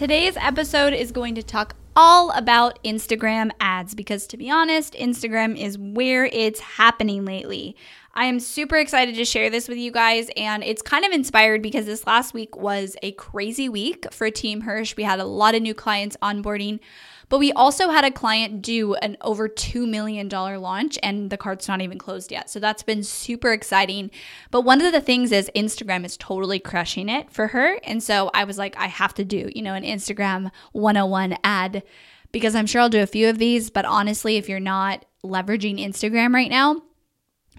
Today's episode is going to talk all about Instagram ads because, to be honest, Instagram is where it's happening lately. I am super excited to share this with you guys, and it's kind of inspired because this last week was a crazy week for Team Hirsch. We had a lot of new clients onboarding. But we also had a client do an over $2 million launch and the card's not even closed yet. So that's been super exciting. But one of the things is Instagram is totally crushing it for her. And so I was like, I have to do, you know, an Instagram 101 ad because I'm sure I'll do a few of these. But honestly, if you're not leveraging Instagram right now,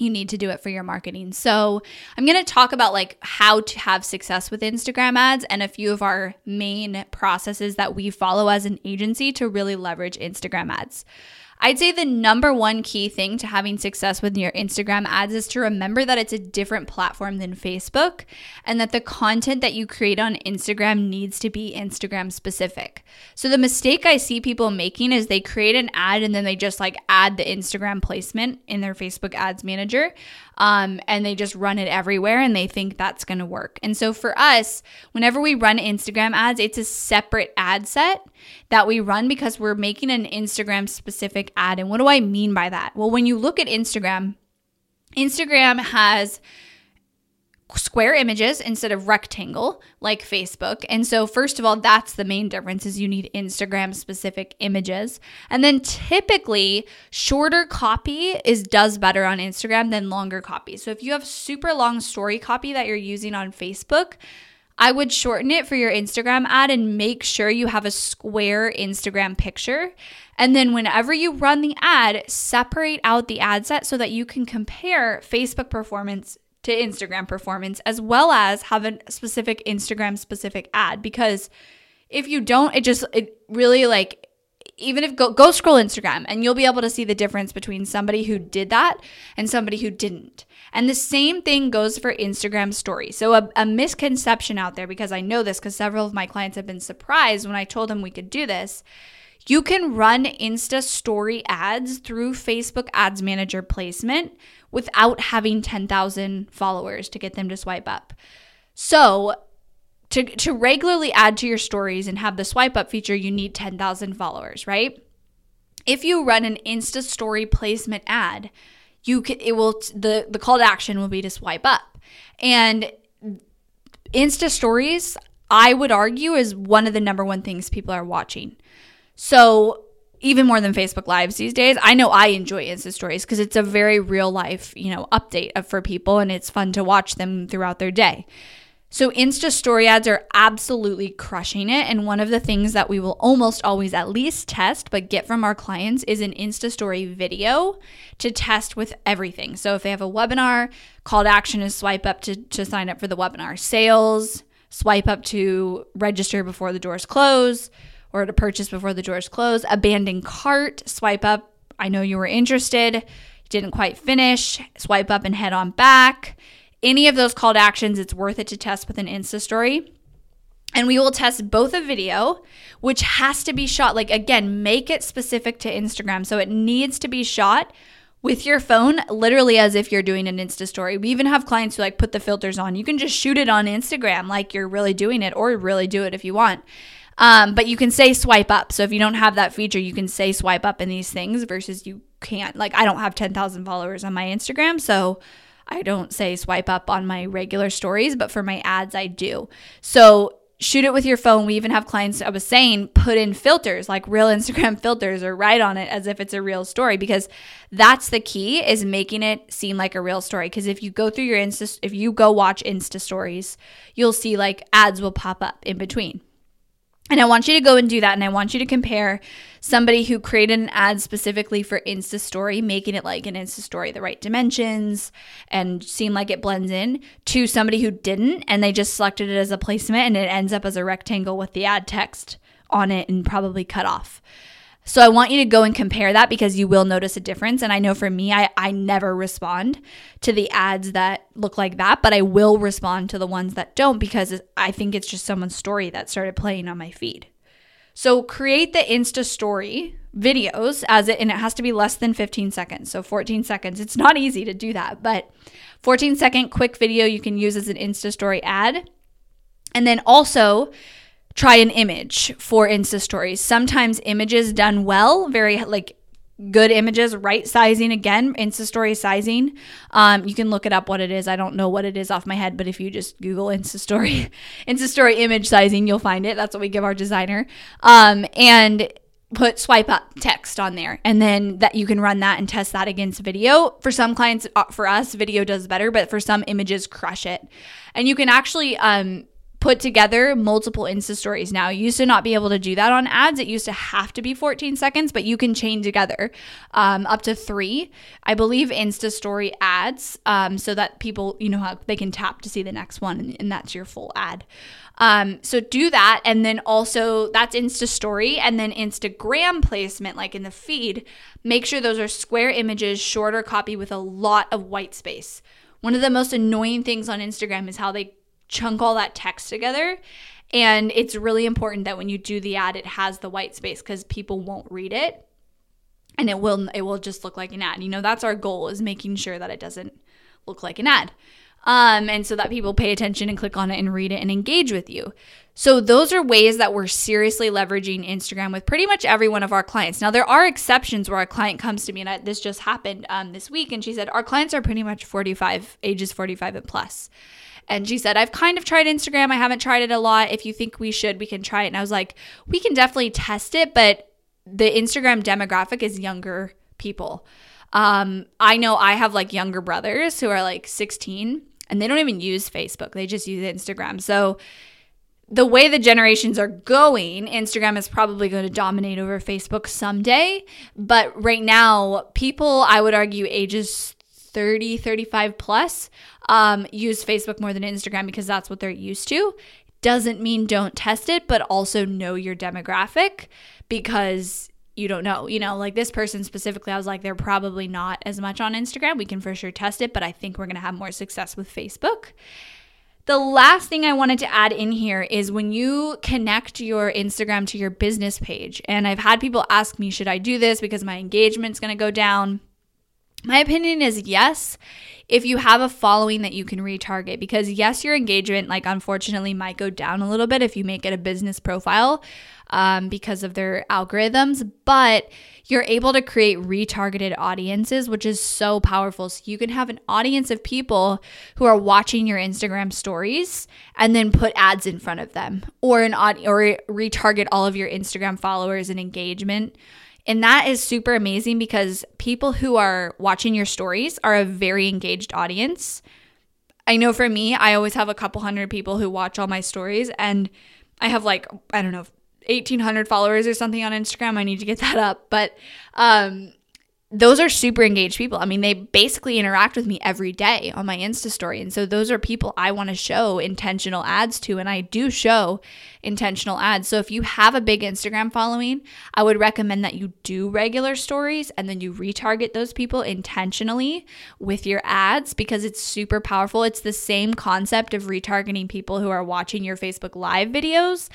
you need to do it for your marketing. So, I'm going to talk about like how to have success with Instagram ads and a few of our main processes that we follow as an agency to really leverage Instagram ads. I'd say the number one key thing to having success with your Instagram ads is to remember that it's a different platform than Facebook and that the content that you create on Instagram needs to be Instagram specific. So the mistake I see people making is they create an ad and then they just like add the Instagram placement in their Facebook ads manager um, and they just run it everywhere and they think that's going to work. And so for us, whenever we run Instagram ads, it's a separate ad set that we run because we're making an Instagram specific ad. And what do I mean by that? Well, when you look at Instagram, Instagram has square images instead of rectangle like Facebook. And so first of all, that's the main difference is you need Instagram specific images. And then typically shorter copy is does better on Instagram than longer copy. So if you have super long story copy that you're using on Facebook, I would shorten it for your Instagram ad and make sure you have a square Instagram picture. And then whenever you run the ad, separate out the ad set so that you can compare Facebook performance to Instagram performance, as well as have a specific Instagram specific ad. Because if you don't, it just, it really like, even if go, go scroll Instagram and you'll be able to see the difference between somebody who did that and somebody who didn't. And the same thing goes for Instagram stories. So, a, a misconception out there, because I know this because several of my clients have been surprised when I told them we could do this. You can run Insta story ads through Facebook Ads Manager placement without having 10,000 followers to get them to swipe up. So, to, to regularly add to your stories and have the swipe up feature, you need 10,000 followers, right? If you run an Insta story placement ad, you can it will the the call to action will be to swipe up. And Insta stories, I would argue is one of the number one things people are watching. So even more than Facebook Lives these days. I know I enjoy Insta Stories because it's a very real life, you know, update for people and it's fun to watch them throughout their day. So Insta story ads are absolutely crushing it. And one of the things that we will almost always at least test, but get from our clients is an Insta story video to test with everything. So if they have a webinar, call to action is swipe up to, to sign up for the webinar. Sales, swipe up to register before the doors close or to purchase before the doors close. Abandon cart, swipe up. I know you were interested, didn't quite finish. Swipe up and head on back. Any of those call to actions, it's worth it to test with an Insta story. And we will test both a video, which has to be shot, like again, make it specific to Instagram. So it needs to be shot with your phone, literally as if you're doing an Insta story. We even have clients who like put the filters on. You can just shoot it on Instagram like you're really doing it, or really do it if you want. Um, but you can say swipe up. So if you don't have that feature, you can say swipe up in these things versus you can't. Like I don't have 10,000 followers on my Instagram, so I don't say swipe up on my regular stories, but for my ads, I do. So shoot it with your phone. We even have clients, I was saying, put in filters like real Instagram filters or write on it as if it's a real story because that's the key is making it seem like a real story. Because if you go through your Insta, if you go watch Insta stories, you'll see like ads will pop up in between. And I want you to go and do that. And I want you to compare somebody who created an ad specifically for Insta Story, making it like an Insta Story, the right dimensions and seem like it blends in, to somebody who didn't and they just selected it as a placement and it ends up as a rectangle with the ad text on it and probably cut off. So I want you to go and compare that because you will notice a difference. And I know for me, I, I never respond to the ads that look like that, but I will respond to the ones that don't because I think it's just someone's story that started playing on my feed. So create the Insta story videos as it, and it has to be less than 15 seconds. So 14 seconds. It's not easy to do that, but 14 second quick video you can use as an Insta story ad. And then also, try an image for Insta stories. Sometimes images done well, very like good images, right sizing again, Insta story sizing. Um, you can look it up what it is. I don't know what it is off my head, but if you just Google Insta story, Insta story image sizing, you'll find it. That's what we give our designer. Um, and put swipe up text on there and then that you can run that and test that against video for some clients uh, for us video does better but for some images crush it and you can actually um, put together multiple Insta stories now. You used to not be able to do that on ads. It used to have to be 14 seconds, but you can chain together um, up to three. I believe Insta story ads um, so that people, you know, how they can tap to see the next one and, and that's your full ad. Um, so do that. And then also that's Insta story and then Instagram placement, like in the feed. Make sure those are square images, shorter copy with a lot of white space. One of the most annoying things on Instagram is how they chunk all that text together. And it's really important that when you do the ad, it has the white space because people won't read it and it will it will just look like an ad. You know, that's our goal is making sure that it doesn't look like an ad. Um, and so that people pay attention and click on it and read it and engage with you. So those are ways that we're seriously leveraging Instagram with pretty much every one of our clients. Now there are exceptions where a client comes to me, and I, this just happened um, this week, and she said our clients are pretty much 45, ages 45 and plus. And she said, I've kind of tried Instagram. I haven't tried it a lot. If you think we should, we can try it. And I was like, we can definitely test it, but the Instagram demographic is younger people. Um, I know I have like younger brothers who are like 16 and they don't even use Facebook, they just use Instagram. So, the way the generations are going, Instagram is probably going to dominate over Facebook someday. But right now, people, I would argue, ages 30, 35 plus um, use Facebook more than Instagram because that's what they're used to. Doesn't mean don't test it, but also know your demographic because you don't know. You know, like this person specifically, I was like, they're probably not as much on Instagram. We can for sure test it, but I think we're going to have more success with Facebook. The last thing I wanted to add in here is when you connect your Instagram to your business page, and I've had people ask me, should I do this because my engagement's going to go down? My opinion is yes, if you have a following that you can retarget, because yes, your engagement, like unfortunately, might go down a little bit if you make it a business profile um, because of their algorithms, but you're able to create retargeted audiences, which is so powerful. So you can have an audience of people who are watching your Instagram stories and then put ads in front of them, or an or retarget all of your Instagram followers and engagement and that is super amazing because people who are watching your stories are a very engaged audience. I know for me, I always have a couple hundred people who watch all my stories, and I have like, I don't know, 1800 followers or something on Instagram. I need to get that up. But um, those are super engaged people. I mean, they basically interact with me every day on my Insta story. And so those are people I want to show intentional ads to. And I do show intentional ads. So if you have a big Instagram following, I would recommend that you do regular stories and then you retarget those people intentionally with your ads because it's super powerful. It's the same concept of retargeting people who are watching your Facebook Live videos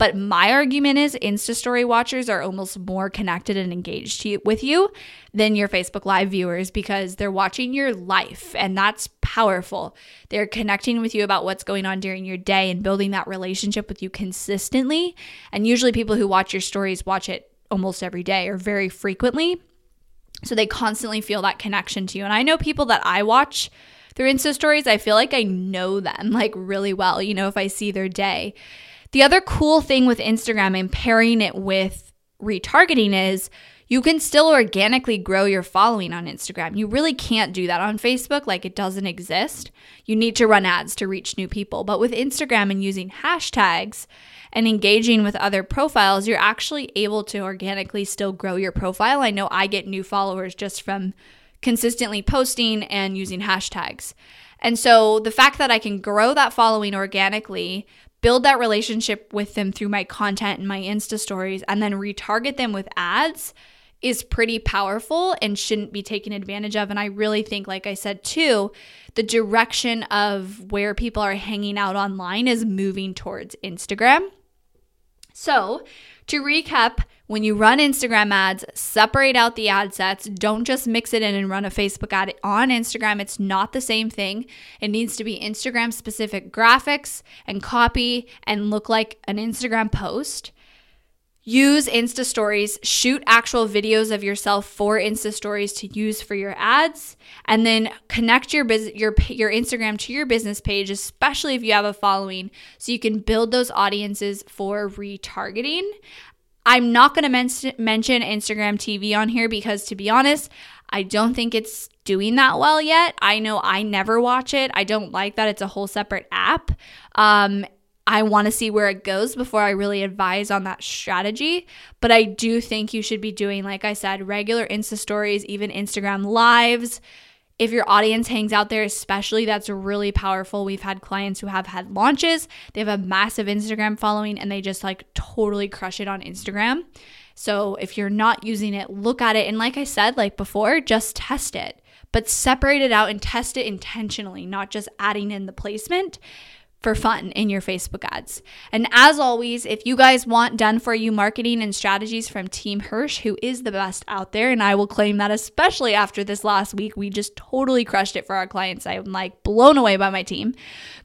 but my argument is Insta story watchers are almost more connected and engaged with you than your Facebook Live viewers because they're watching your life and that's powerful. They're connecting with you about what's going on during your day and building that relationship with you consistently. And usually people who watch your stories watch it almost every day or very frequently. So they constantly feel that connection to you. And I know people that I watch through Insta stories, I feel like I know them like really well, you know, if I see their day The other cool thing with Instagram and pairing it with retargeting is you can still organically grow your following on Instagram. You really can't do that on Facebook, like it doesn't exist. You need to run ads to reach new people. But with Instagram and using hashtags and engaging with other profiles, you're actually able to organically still grow your profile. I know I get new followers just from consistently posting and using hashtags. And so the fact that I can grow that following organically, build that relationship with them through my content and my Insta stories, and then retarget them with ads is pretty powerful and shouldn't be taken advantage of. And I really think, like I said too, the direction of where people are hanging out online is moving towards Instagram. So, to recap, when you run Instagram ads, separate out the ad sets. Don't just mix it in and run a Facebook ad on Instagram. It's not the same thing. It needs to be Instagram specific graphics and copy and look like an Instagram post. Use Insta stories, shoot actual videos of yourself for Insta stories to use for your ads, and then connect your business your your Instagram to your business page, especially if you have a following, so you can build those audiences for retargeting. I'm not going to men- mention Instagram TV on here because to be honest, I don't think it's doing that well yet. I know I never watch it. I don't like that it's a whole separate app. Um, I want to see where it goes before I really advise on that strategy. But I do think you should be doing, like I said, regular Insta stories, even Instagram lives. If your audience hangs out there, especially, that's really powerful. We've had clients who have had launches, they have a massive Instagram following, and they just like totally crush it on Instagram. So if you're not using it, look at it. And like I said, like before, just test it, but separate it out and test it intentionally, not just adding in the placement for fun in your Facebook ads. And as always, if you guys want done for you marketing and strategies from Team Hirsch, who is the best out there, and I will claim that especially after this last week, we just totally crushed it for our clients. I'm like blown away by my team.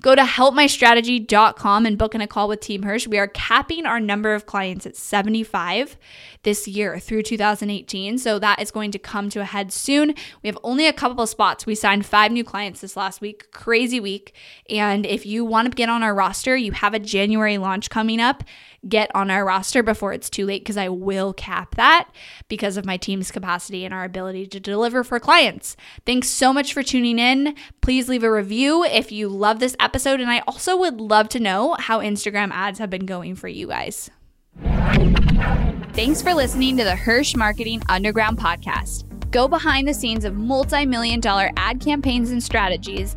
Go to helpmystrategy.com and book in a call with Team Hirsch. We are capping our number of clients at 75 this year through 2018. So that is going to come to a head soon. We have only a couple of spots. We signed five new clients this last week, crazy week. And if you want to get on our roster, you have a January launch coming up. Get on our roster before it's too late because I will cap that because of my team's capacity and our ability to deliver for clients. Thanks so much for tuning in. Please leave a review if you love this episode. And I also would love to know how Instagram ads have been going for you guys. Thanks for listening to the Hirsch Marketing Underground podcast. Go behind the scenes of multi million dollar ad campaigns and strategies,